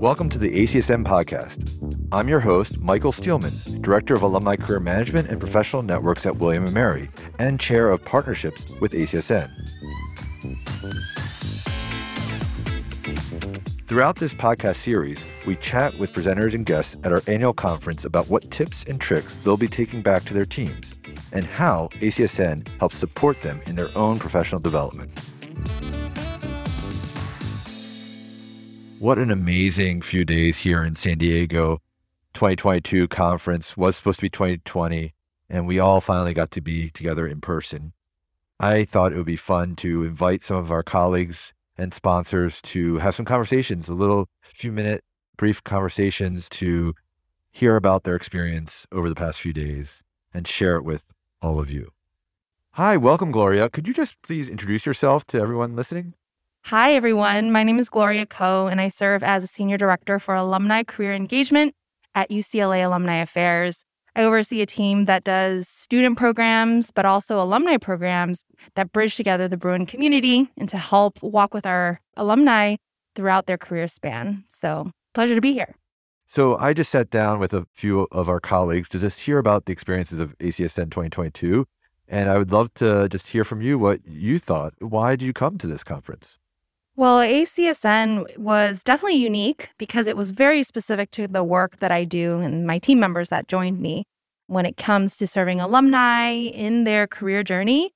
Welcome to the ACSN podcast. I'm your host, Michael Steelman, Director of Alumni Career Management and Professional Networks at William & Mary and Chair of Partnerships with ACSN. Throughout this podcast series, we chat with presenters and guests at our annual conference about what tips and tricks they'll be taking back to their teams and how ACSN helps support them in their own professional development. What an amazing few days here in San Diego. 2022 conference was supposed to be 2020, and we all finally got to be together in person. I thought it would be fun to invite some of our colleagues and sponsors to have some conversations, a little few minute brief conversations to hear about their experience over the past few days and share it with all of you. Hi, welcome, Gloria. Could you just please introduce yourself to everyone listening? Hi, everyone. My name is Gloria Ko, and I serve as a Senior Director for Alumni Career Engagement at UCLA Alumni Affairs. I oversee a team that does student programs, but also alumni programs that bridge together the Bruin community and to help walk with our alumni throughout their career span. So, pleasure to be here. So, I just sat down with a few of our colleagues to just hear about the experiences of ACSN 2022. And I would love to just hear from you what you thought. Why did you come to this conference? Well, ACSN was definitely unique because it was very specific to the work that I do and my team members that joined me. When it comes to serving alumni in their career journey,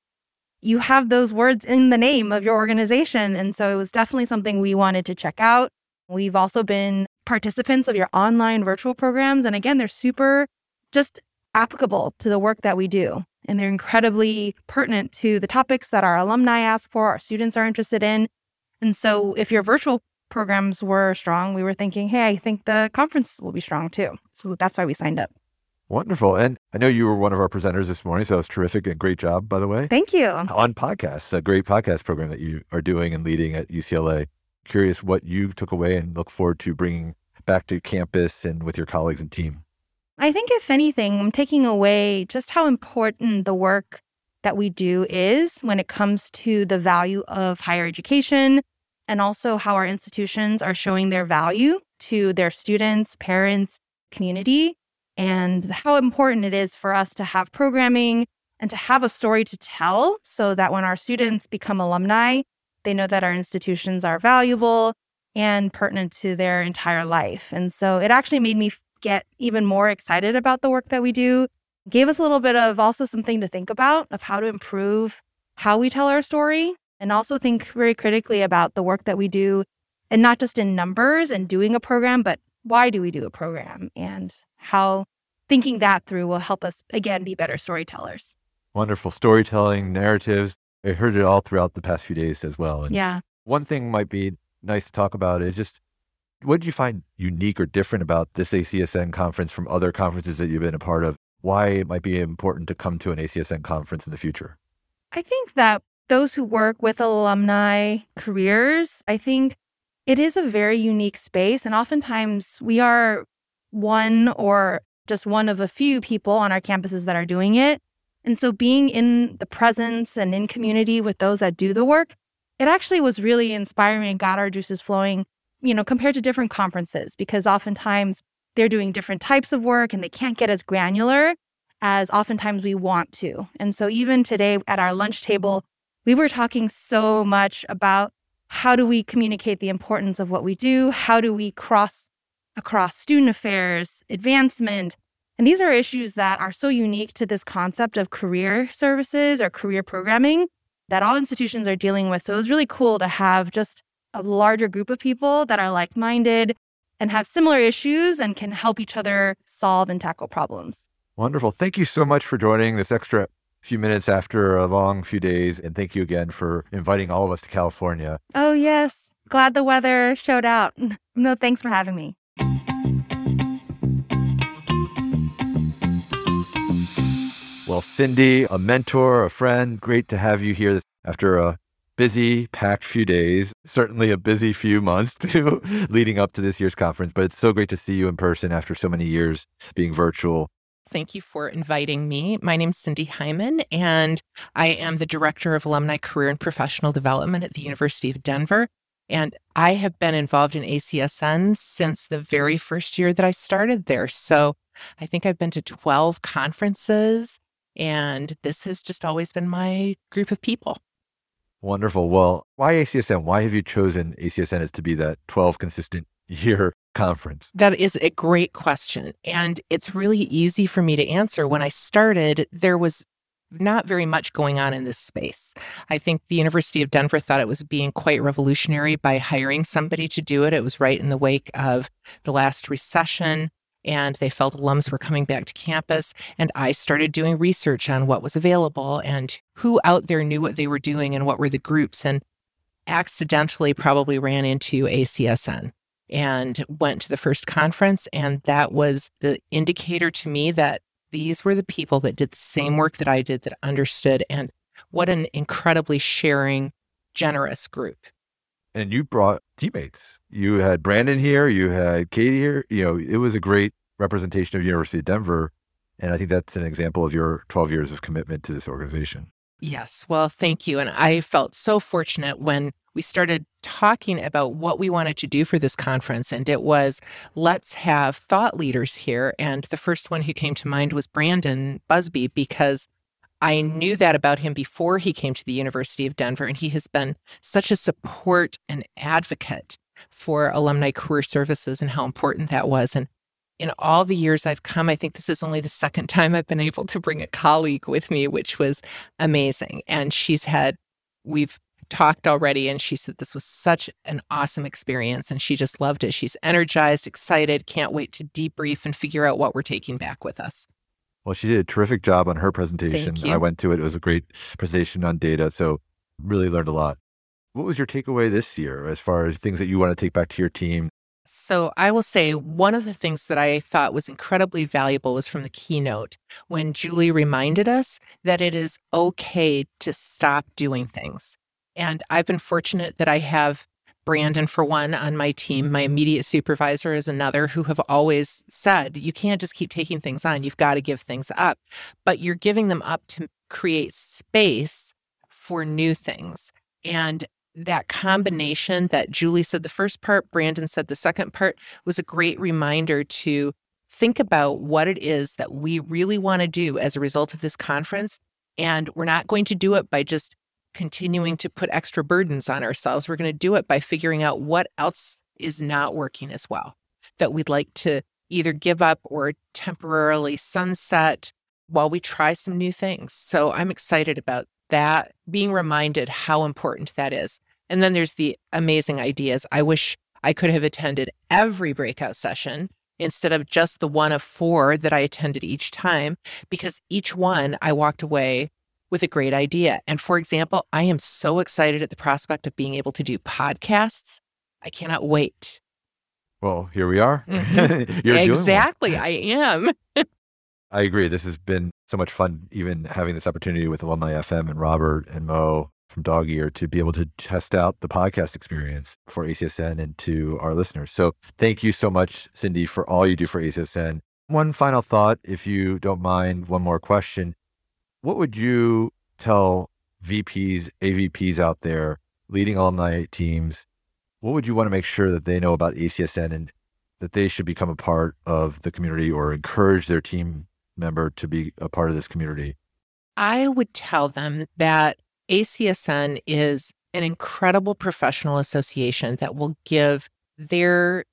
you have those words in the name of your organization. And so it was definitely something we wanted to check out. We've also been participants of your online virtual programs. And again, they're super just applicable to the work that we do. And they're incredibly pertinent to the topics that our alumni ask for, our students are interested in. And so mm-hmm. if your virtual programs were strong, we were thinking, hey, I think the conference will be strong too. So that's why we signed up. Wonderful. And I know you were one of our presenters this morning, so that was terrific and great job, by the way. Thank you. On podcasts, a great podcast program that you are doing and leading at UCLA. Curious what you took away and look forward to bringing back to campus and with your colleagues and team. I think, if anything, I'm taking away just how important the work that we do is when it comes to the value of higher education and also how our institutions are showing their value to their students, parents, community and how important it is for us to have programming and to have a story to tell so that when our students become alumni, they know that our institutions are valuable and pertinent to their entire life. And so it actually made me get even more excited about the work that we do. Gave us a little bit of also something to think about of how to improve how we tell our story and also think very critically about the work that we do and not just in numbers and doing a program, but why do we do a program and how thinking that through will help us, again, be better storytellers. Wonderful storytelling, narratives. I heard it all throughout the past few days as well. And yeah. One thing might be nice to talk about is just what did you find unique or different about this ACSN conference from other conferences that you've been a part of? Why it might be important to come to an ACSN conference in the future? I think that those who work with alumni careers, I think it is a very unique space. And oftentimes we are one or just one of a few people on our campuses that are doing it. And so being in the presence and in community with those that do the work, it actually was really inspiring and got our juices flowing, you know, compared to different conferences, because oftentimes they're doing different types of work and they can't get as granular as oftentimes we want to. And so even today at our lunch table, we were talking so much about how do we communicate the importance of what we do? How do we cross across student affairs, advancement. And these are issues that are so unique to this concept of career services or career programming that all institutions are dealing with. So it was really cool to have just a larger group of people that are like minded and have similar issues and can help each other solve and tackle problems. Wonderful. Thank you so much for joining this extra few minutes after a long few days. And thank you again for inviting all of us to California. Oh, yes. Glad the weather showed out. No, thanks for having me. Well, Cindy, a mentor, a friend, great to have you here after a busy, packed few days. Certainly a busy few months too, leading up to this year's conference. But it's so great to see you in person after so many years being virtual. Thank you for inviting me. My name is Cindy Hyman, and I am the Director of Alumni Career and Professional Development at the University of Denver. And I have been involved in ACSN since the very first year that I started there. So I think I've been to 12 conferences, and this has just always been my group of people. Wonderful. Well, why ACSN? Why have you chosen ACSN as to be that 12 consistent year conference? That is a great question. And it's really easy for me to answer. When I started, there was not very much going on in this space. I think the University of Denver thought it was being quite revolutionary by hiring somebody to do it. It was right in the wake of the last recession, and they felt alums were coming back to campus. And I started doing research on what was available and who out there knew what they were doing and what were the groups, and accidentally probably ran into ACSN and went to the first conference. And that was the indicator to me that these were the people that did the same work that I did, that understood. And what an incredibly sharing, generous group. And you brought teammates. You had Brandon here, you had Katie here. You know, it was a great representation of University of Denver. And I think that's an example of your 12 years of commitment to this organization. Yes. Well, thank you. And I felt so fortunate when we started talking about what we wanted to do for this conference. And it was let's have thought leaders here. And the first one who came to mind was Brandon Busby, because I knew that about him before he came to the University of Denver. And he has been such a support and advocate for alumni career services and how important that was. And in all the years I've come, I think this is only the second time I've been able to bring a colleague with me, which was amazing. And she's had, we've talked already and she said this was such an awesome experience and she just loved it. She's energized, excited, can't wait to debrief and figure out what we're taking back with us. Well, she did a terrific job on her presentation. I went to it. It was a great presentation on data. So really learned a lot. What was your takeaway this year as far as things that you want to take back to your team? So I will say one of the things that I thought was incredibly valuable was from the keynote when Julie reminded us that it is okay to stop doing things. And I've been fortunate that I have Brandon, for one, on my team. My immediate supervisor is another who have always said, you can't just keep taking things on. You've got to give things up. But you're giving them up to create space for new things. And that combination that Julie said the first part, Brandon said the second part was a great reminder to think about what it is that we really want to do as a result of this conference. And we're not going to do it by just continuing to put extra burdens on ourselves. We're going to do it by figuring out what else is not working as well that we'd like to either give up or temporarily sunset while we try some new things. So I'm excited about that, being reminded how important that is. And then there's the amazing ideas. I wish I could have attended every breakout session instead of just the one of four that I attended each time, because each one I walked away with a great idea. And for example, I am so excited at the prospect of being able to do podcasts. I cannot wait. Well, here we are. Mm-hmm. exactly. I am. I agree. This has been so much fun, even having this opportunity with Alumni FM and Robert and Mo from Dog Ear to be able to test out the podcast experience for ACSN and to our listeners. So thank you so much, Cindy, for all you do for ACSN. One final thought, if you don't mind, one more question. What would you tell VPs, AVPs out there leading alumni teams? What would you want to make sure that they know about ACSN and that they should become a part of the community or encourage their team member to be a part of this community? I would tell them that ACSN is an incredible professional association that will give their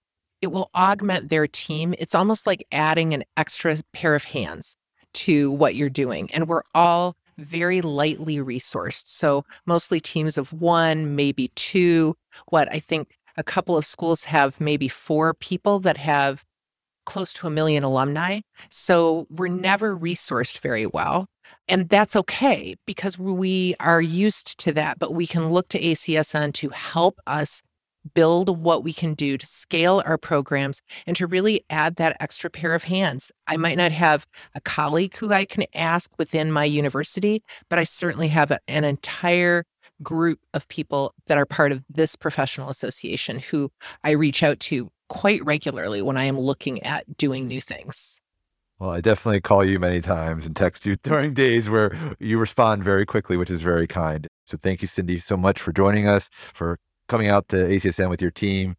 it will augment their team. It's almost like adding an extra pair of hands to what you're doing. And we're all very lightly resourced. So mostly teams of one, maybe two. What I think a couple of schools have maybe four people that have close to a million alumni. So we're never resourced very well. And that's okay because we are used to that, but we can look to ACSN to help us build what we can do to scale our programs and to really add that extra pair of hands. I might not have a colleague who I can ask within my university, but I certainly have an entire group of people that are part of this professional association who I reach out to quite regularly when I am looking at doing new things. Well, I definitely call you many times and text you during days where you respond very quickly, which is very kind. So thank you, Cindy, so much for joining us, for coming out to ACSN with your team,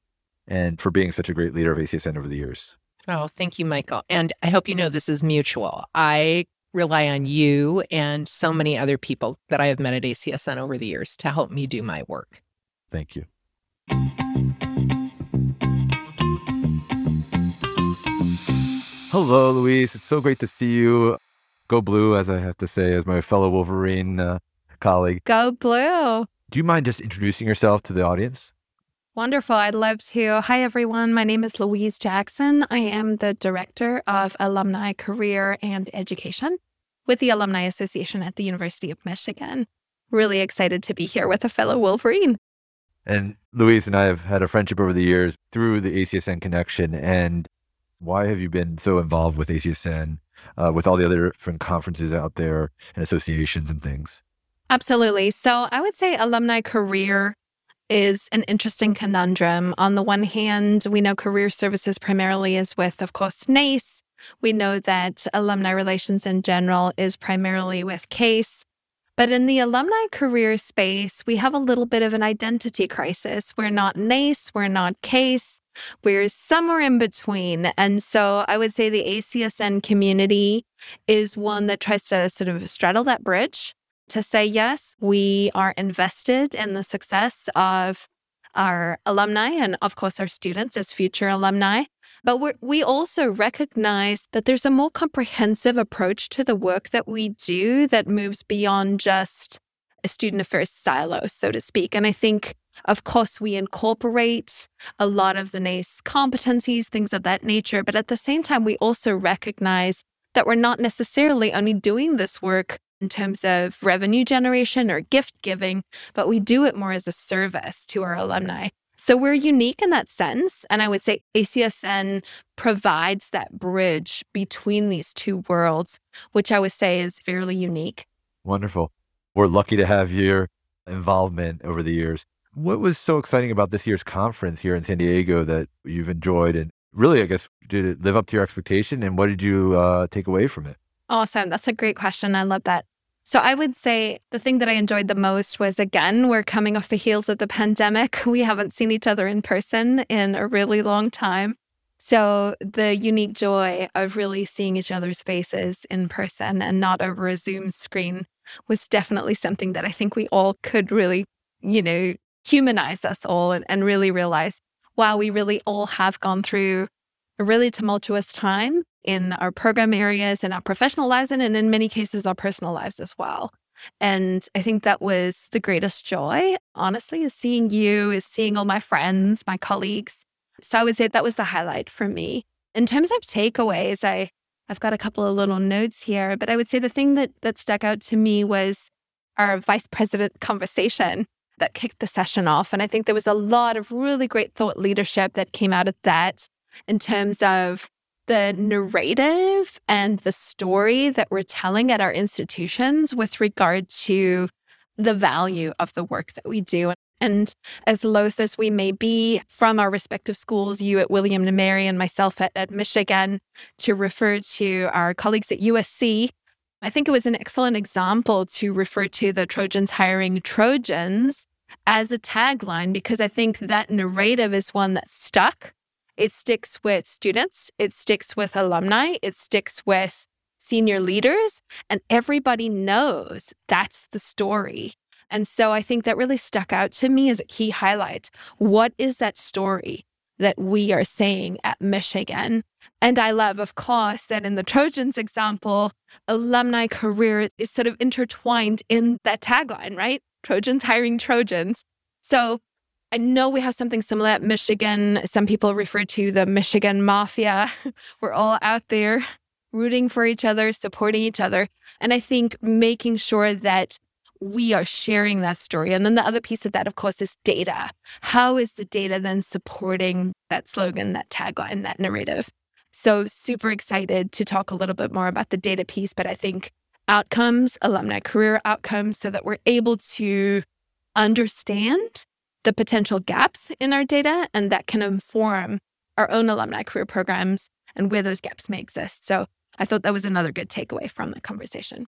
and for being such a great leader of ACSN over the years. Oh, thank you, Michael. And I hope you know this is mutual. I rely on you and so many other people that I have met at ACSN over the years to help me do my work. Thank you. Hello, Louise. It's so great to see you. Go blue, as I have to say, as my fellow Wolverine uh, colleague. Go blue. Do you mind just introducing yourself to the audience? Wonderful. I'd love to. Hi, everyone. My name is Louise Jackson. I am the Director of Alumni Career and Education with the Alumni Association at the University of Michigan. Really excited to be here with a fellow Wolverine. And Louise and I have had a friendship over the years through the ACSN connection. And why have you been so involved with ACSN, uh, with all the other different conferences out there and associations and things? Absolutely. So I would say alumni career is an interesting conundrum. On the one hand, we know career services primarily is with, of course, NACE. We know that alumni relations in general is primarily with CASE. But in the alumni career space, we have a little bit of an identity crisis. We're not NACE, we're not CASE, we're somewhere in between. And so I would say the ACSN community is one that tries to sort of straddle that bridge to say, yes, we are invested in the success of our alumni and, of course, our students as future alumni. But we we also recognize that there's a more comprehensive approach to the work that we do that moves beyond just a student affairs silo, so to speak. And I think, of course, we incorporate a lot of the NACE competencies, things of that nature. But at the same time, we also recognize that we're not necessarily only doing this work in terms of revenue generation or gift giving, but we do it more as a service to our alumni. So we're unique in that sense. And I would say ACSN provides that bridge between these two worlds, which I would say is fairly unique. Wonderful. We're lucky to have your involvement over the years. What was so exciting about this year's conference here in San Diego that you've enjoyed? And really, I guess, did it live up to your expectation? And what did you uh, take away from it? Awesome. That's a great question. I love that. So I would say the thing that I enjoyed the most was again, we're coming off the heels of the pandemic. We haven't seen each other in person in a really long time. So the unique joy of really seeing each other's faces in person and not over a Zoom screen was definitely something that I think we all could really, you know, humanize us all and, and really realize, wow, we really all have gone through a really tumultuous time in our program areas and our professional lives and, and in many cases our personal lives as well. And I think that was the greatest joy, honestly, is seeing you, is seeing all my friends, my colleagues. So I would say that was the highlight for me. In terms of takeaways, I I've got a couple of little notes here, but I would say the thing that that stuck out to me was our vice president conversation that kicked the session off. And I think there was a lot of really great thought leadership that came out of that in terms of the narrative and the story that we're telling at our institutions with regard to the value of the work that we do. And as loath as we may be from our respective schools, you at William and Mary and myself at, at Michigan, to refer to our colleagues at USC, I think it was an excellent example to refer to the Trojans hiring Trojans as a tagline because I think that narrative is one that stuck it sticks with students, it sticks with alumni, it sticks with senior leaders, and everybody knows that's the story. And so I think that really stuck out to me as a key highlight. What is that story that we are saying at Michigan? And I love, of course, that in the Trojans example, alumni career is sort of intertwined in that tagline, right? Trojans hiring Trojans. So I know we have something similar at Michigan. Some people refer to the Michigan Mafia. We're all out there rooting for each other, supporting each other. And I think making sure that we are sharing that story. And then the other piece of that, of course, is data. How is the data then supporting that slogan, that tagline, that narrative? So, super excited to talk a little bit more about the data piece, but I think outcomes, alumni career outcomes, so that we're able to understand the potential gaps in our data, and that can inform our own alumni career programs and where those gaps may exist. So I thought that was another good takeaway from the conversation.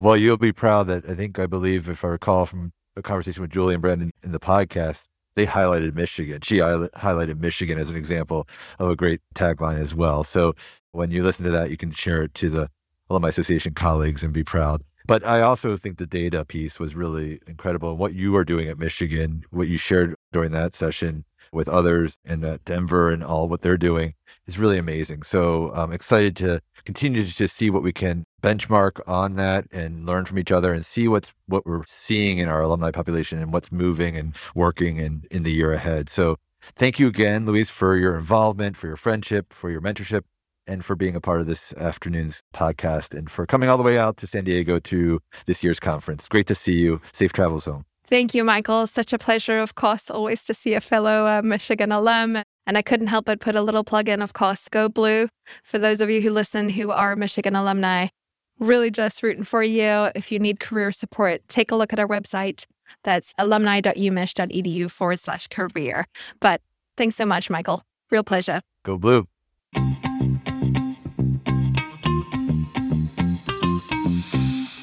Well, you'll be proud that I think I believe, if I recall from a conversation with Julie and Brandon in the podcast, they highlighted Michigan. She highlighted Michigan as an example of a great tagline as well. So when you listen to that, you can share it to the Alumni Association colleagues and be proud. But I also think the data piece was really incredible. And what you are doing at Michigan, what you shared during that session with others and at Denver and all what they're doing is really amazing. So I'm excited to continue to just see what we can benchmark on that and learn from each other and see what's what we're seeing in our alumni population and what's moving and working in, in the year ahead. So thank you again, Louise, for your involvement, for your friendship, for your mentorship and for being a part of this afternoon's podcast and for coming all the way out to San Diego to this year's conference. Great to see you. Safe travels home. Thank you, Michael. Such a pleasure, of course, always to see a fellow uh, Michigan alum. And I couldn't help but put a little plug in, of course, Go Blue. For those of you who listen who are Michigan alumni, really just rooting for you. If you need career support, take a look at our website. That's alumni.umich.edu forward slash career. But thanks so much, Michael. Real pleasure. Go Blue.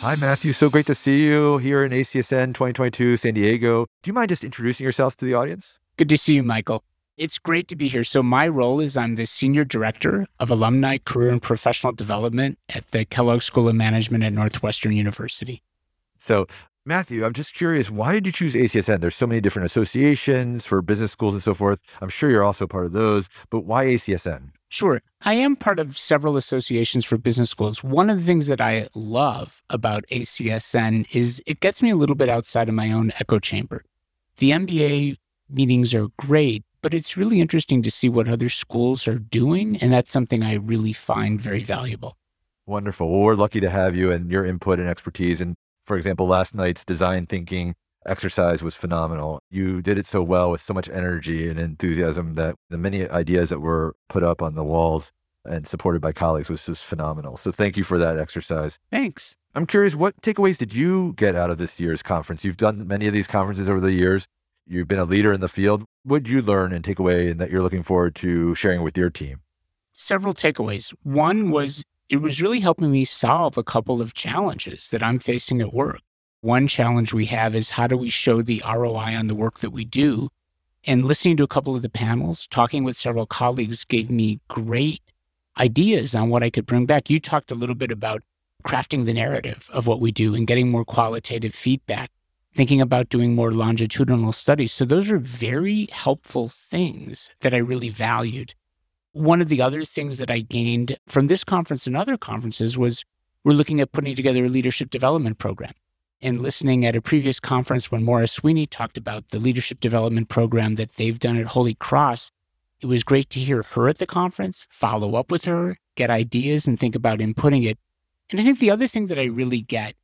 Hi, Matthew. So great to see you here in ACSN 2022 San Diego. Do you mind just introducing yourself to the audience? Good to see you, Michael. It's great to be here. So, my role is I'm the Senior Director of Alumni Career and Professional Development at the Kellogg School of Management at Northwestern University. So, Matthew, I'm just curious, why did you choose ACSN? There's so many different associations for business schools and so forth. I'm sure you're also part of those, but why ACSN? Sure. I am part of several associations for business schools. One of the things that I love about ACSN is it gets me a little bit outside of my own echo chamber. The MBA meetings are great, but it's really interesting to see what other schools are doing. And that's something I really find very valuable. Wonderful. Well, we're lucky to have you and your input and expertise. And for example, last night's design thinking exercise was phenomenal. You did it so well with so much energy and enthusiasm that the many ideas that were put up on the walls and supported by colleagues was just phenomenal. So thank you for that exercise. Thanks. I'm curious, what takeaways did you get out of this year's conference? You've done many of these conferences over the years. You've been a leader in the field. What did you learn and take away and that you're looking forward to sharing with your team? Several takeaways. One was it was really helping me solve a couple of challenges that I'm facing at work. One challenge we have is how do we show the ROI on the work that we do? And listening to a couple of the panels, talking with several colleagues gave me great ideas on what I could bring back. You talked a little bit about crafting the narrative of what we do and getting more qualitative feedback, thinking about doing more longitudinal studies. So, those are very helpful things that I really valued. One of the other things that I gained from this conference and other conferences was we're looking at putting together a leadership development program and listening at a previous conference when Maura Sweeney talked about the leadership development program that they've done at Holy Cross, it was great to hear her at the conference, follow up with her, get ideas, and think about inputting it. And I think the other thing that I really get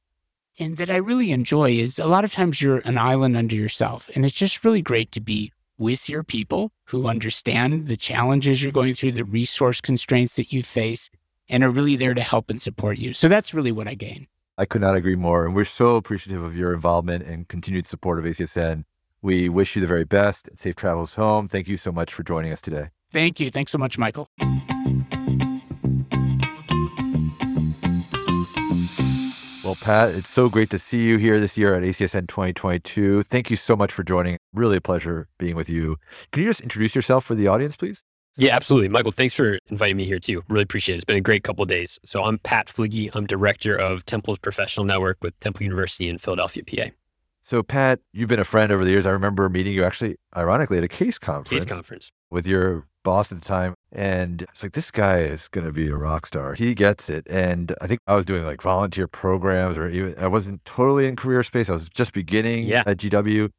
and that I really enjoy is a lot of times you're an island unto yourself. And it's just really great to be with your people who understand the challenges you're going through, the resource constraints that you face, and are really there to help and support you. So that's really what I gain. I could not agree more. And we're so appreciative of your involvement and continued support of ACSN. We wish you the very best. Safe travels home. Thank you so much for joining us today. Thank you. Thanks so much, Michael. Well, Pat, it's so great to see you here this year at ACSN 2022. Thank you so much for joining. Really a pleasure being with you. Can you just introduce yourself for the audience, please? Yeah, absolutely. Michael, thanks for inviting me here too. Really appreciate it. It's been a great couple days. So I'm Pat Fligge. I'm director of Temple's Professional Network with Temple University in Philadelphia, PA. So Pat, you've been a friend over the years. I remember meeting you actually, ironically, at a CASE conference. CASE conference. With your boss at the time. And it's like, this guy is going to be a rock star. He gets it. And I think I was doing like volunteer programs or even, I wasn't totally in career space. I was just beginning yeah. at GW.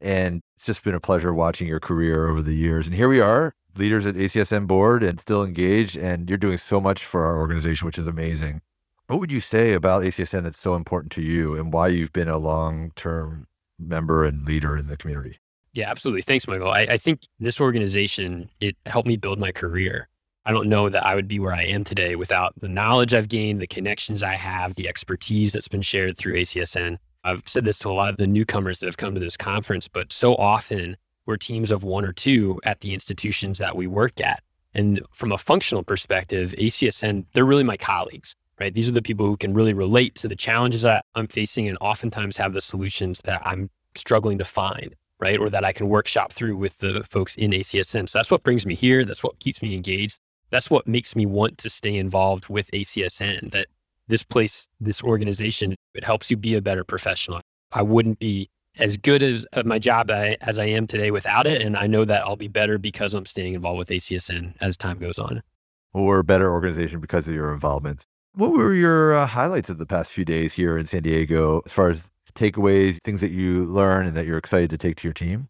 And it's just been a pleasure watching your career over the years. And here we are leaders at ACSN board and still engaged, and you're doing so much for our organization, which is amazing. What would you say about ACSN that's so important to you and why you've been a long term member and leader in the community? Yeah, absolutely. Thanks, Michael. I, I, think this organization, it helped me build my career. I don't know that I would be where I am today without the knowledge I've gained, the connections I have, the expertise that's been shared through ACSN. I've said this to a lot of the newcomers that have come to this conference, but so often we're teams of one or two at the institutions that we work at. And from a functional perspective, ACSN, they're really my colleagues, right? These are the people who can really relate to the challenges that I'm facing and oftentimes have the solutions that I'm struggling to find, right? Or that I can workshop through with the folks in ACSN. So that's what brings me here. That's what keeps me engaged. That's what makes me want to stay involved with ACSN, that this place, this organization, it helps you be a better professional. I wouldn't be as good as at my job as I am today without it. And I know that I'll be better because I'm staying involved with ACSN as time goes on. Or a better organization because of your involvement. What were your uh, highlights of the past few days here in San Diego as far as takeaways, things that you learn and that you're excited to take to your team?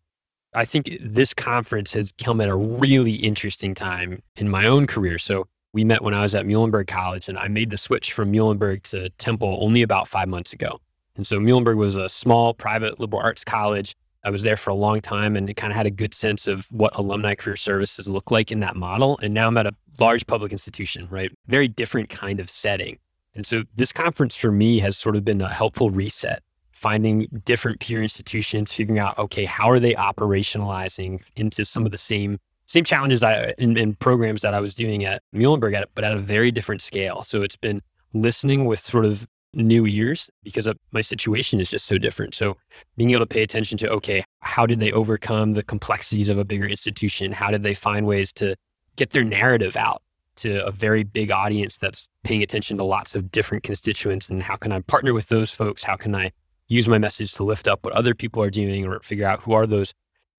I think this conference has come at a really interesting time in my own career. So we met when I was at Muhlenberg College, and I made the switch from Muhlenberg to Temple only about five months ago. And so Muhlenberg was a small private liberal arts college. I was there for a long time and it kind of had a good sense of what alumni career services look like in that model. And now I'm at a large public institution, right? Very different kind of setting. And so this conference for me has sort of been a helpful reset, finding different peer institutions, figuring out, okay, how are they operationalizing into some of the same same challenges I in, in programs that I was doing at Muhlenberg, at, but at a very different scale. So it's been listening with sort of new ears because of my situation is just so different. So being able to pay attention to, okay, how did they overcome the complexities of a bigger institution? How did they find ways to get their narrative out to a very big audience that's paying attention to lots of different constituents? And how can I partner with those folks? How can I use my message to lift up what other people are doing or figure out who are those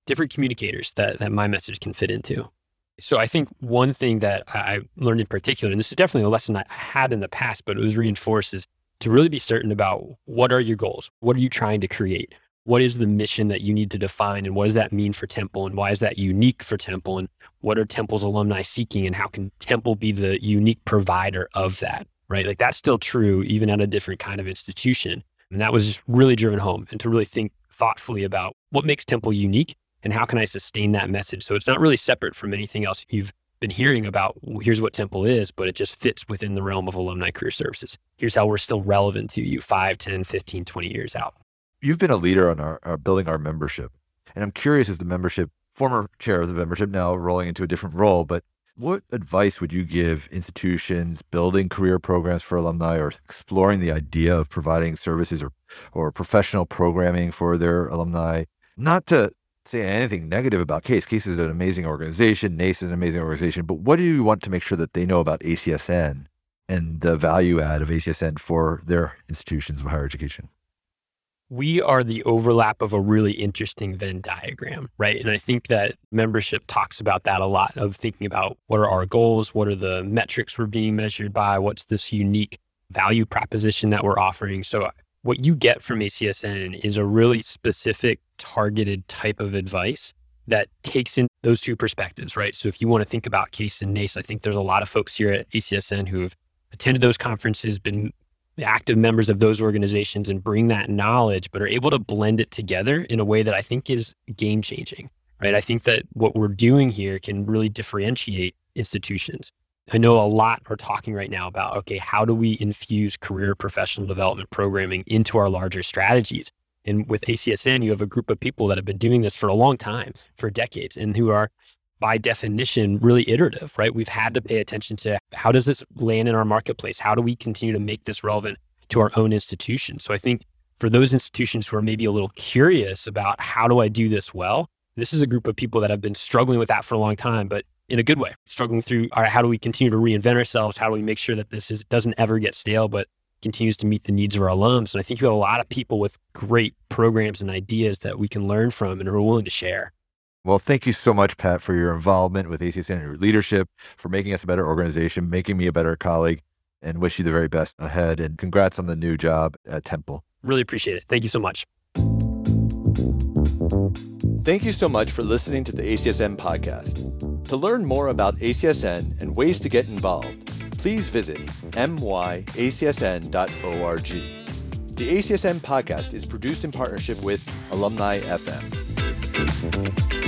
different communicators that, that my message can fit into? So I think one thing that I learned in particular, and this is definitely a lesson I had in the past, but it was reinforced is to really be certain about what are your goals? What are you trying to create? What is the mission that you need to define? And what does that mean for Temple? And why is that unique for Temple? And what are Temple's alumni seeking? And how can Temple be the unique provider of that? Right. Like that's still true, even at a different kind of institution. And that was just really driven home and to really think thoughtfully about what makes Temple unique and how can I sustain that message? So it's not really separate from anything else you've been hearing about here's what Temple is, but it just fits within the realm of alumni career services. Here's how we're still relevant to you 5, 10, 15, 20 years out. You've been a leader on our, our building our membership. And I'm curious as the membership, former chair of the membership, now rolling into a different role, but what advice would you give institutions building career programs for alumni or exploring the idea of providing services or, or professional programming for their alumni? Not to say anything negative about CASE. CASE is an amazing organization. NACE is an amazing organization. But what do you want to make sure that they know about ACSN and the value add of ACSN for their institutions of higher education? We are the overlap of a really interesting Venn diagram, right? And I think that membership talks about that a lot of thinking about what are our goals? What are the metrics we're being measured by? What's this unique value proposition that we're offering? So uh, what you get from ACSN is a really specific, targeted type of advice that takes in those two perspectives, right? So if you want to think about CASE and NACE, I think there's a lot of folks here at ACSN who have attended those conferences, been active members of those organizations and bring that knowledge, but are able to blend it together in a way that I think is game changing, right? I think that what we're doing here can really differentiate institutions. I know a lot are talking right now about okay, how do we infuse career professional development programming into our larger strategies? And with ACSN, you have a group of people that have been doing this for a long time, for decades, and who are by definition really iterative, right? We've had to pay attention to how does this land in our marketplace? How do we continue to make this relevant to our own institution? So I think for those institutions who are maybe a little curious about how do I do this well, this is a group of people that have been struggling with that for a long time, but in a good way, struggling through all right, how do we continue to reinvent ourselves? How do we make sure that this is, doesn't ever get stale, but continues to meet the needs of our alums? And I think you have a lot of people with great programs and ideas that we can learn from and are willing to share. Well, thank you so much, Pat, for your involvement with ACSN and your leadership, for making us a better organization, making me a better colleague, and wish you the very best ahead. And congrats on the new job at Temple. Really appreciate it. Thank you so much. Thank you so much for listening to the ACSN podcast. To learn more about ACSN and ways to get involved, please visit myacsn.org. The ACSN podcast is produced in partnership with Alumni FM.